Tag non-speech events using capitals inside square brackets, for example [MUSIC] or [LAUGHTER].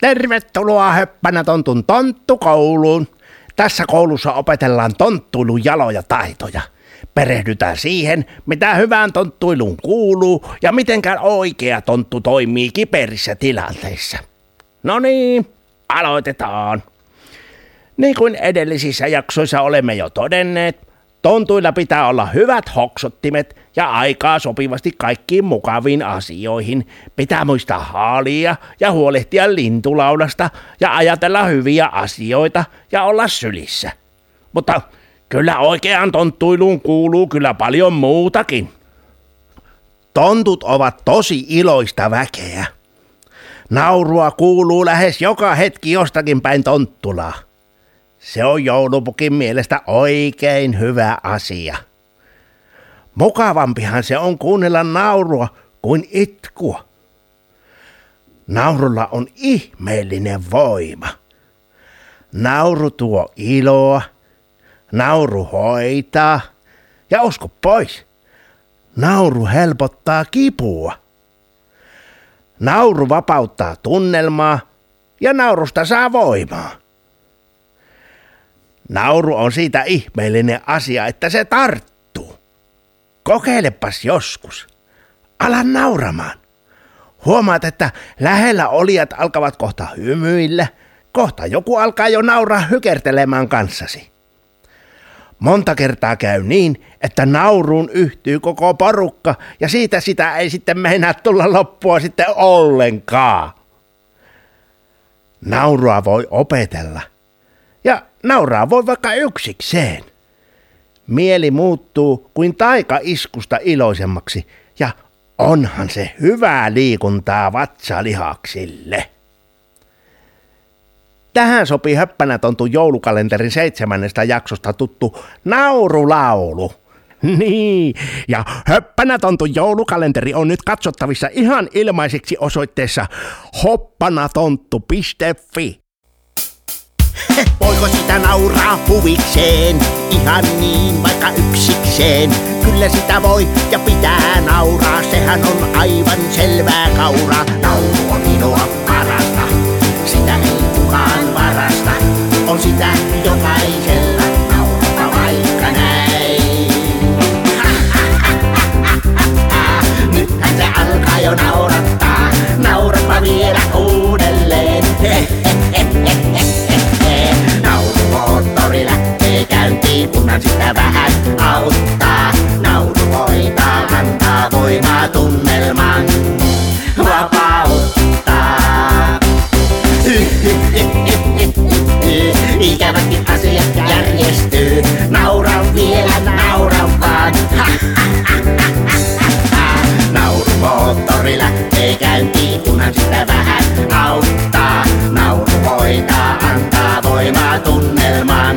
Tervetuloa Höppänä Tontun tonttukouluun. Tässä koulussa opetellaan tonttuilun jaloja taitoja. Perehdytään siihen, mitä hyvään tonttuiluun kuuluu ja mitenkään oikea tonttu toimii kiperissä tilanteissa. No niin, aloitetaan. Niin kuin edellisissä jaksoissa olemme jo todenneet, tontuilla pitää olla hyvät hoksottimet ja aikaa sopivasti kaikkiin mukaviin asioihin. Pitää muistaa haalia ja huolehtia lintulaudasta ja ajatella hyviä asioita ja olla sylissä. Mutta kyllä oikeaan tonttuiluun kuuluu kyllä paljon muutakin. Tontut ovat tosi iloista väkeä. Naurua kuuluu lähes joka hetki jostakin päin tonttulaa. Se on joulupukin mielestä oikein hyvä asia. Mukavampihan se on kuunnella naurua kuin itkua. Naurulla on ihmeellinen voima. Nauru tuo iloa, nauru hoitaa ja usko pois. Nauru helpottaa kipua. Nauru vapauttaa tunnelmaa ja naurusta saa voimaa. Nauru on siitä ihmeellinen asia, että se tarttuu. Kokeilepas joskus. Ala nauramaan. Huomaat, että lähellä olijat alkavat kohta hymyillä. Kohta joku alkaa jo nauraa hykertelemään kanssasi. Monta kertaa käy niin, että nauruun yhtyy koko porukka ja siitä sitä ei sitten meinaa tulla loppua sitten ollenkaan. Naurua voi opetella. Nauraa voi vaikka yksikseen. Mieli muuttuu kuin taikaiskusta iloisemmaksi ja onhan se hyvää liikuntaa vatsalihaksille. Tähän sopii höppänä tontu joulukalenterin seitsemännestä jaksosta tuttu naurulaulu. [LAUGHS] Niin, ja höppänä tontu joulukalenteri on nyt katsottavissa ihan ilmaiseksi osoitteessa hoppanatontu.fi. Voiko sitä nauraa huvikseen? Ihan niin vaikka yksikseen. Kyllä sitä voi ja pitää nauraa, sehän on aivan selvää kauraa. Nauru on iloa parasta, sitä ei kukaan varasta. On sitä vähän auttaa. Nauru hoitaa, antaa voimaa tunnelman vapauttaa. Ikävätkin asiat järjestyy, naura vielä, naura vaan. Naurumoottori lähtee käyntiin, kunhan sitä vähän auttaa. Nauru hoitaa, antaa voimaa tunnelman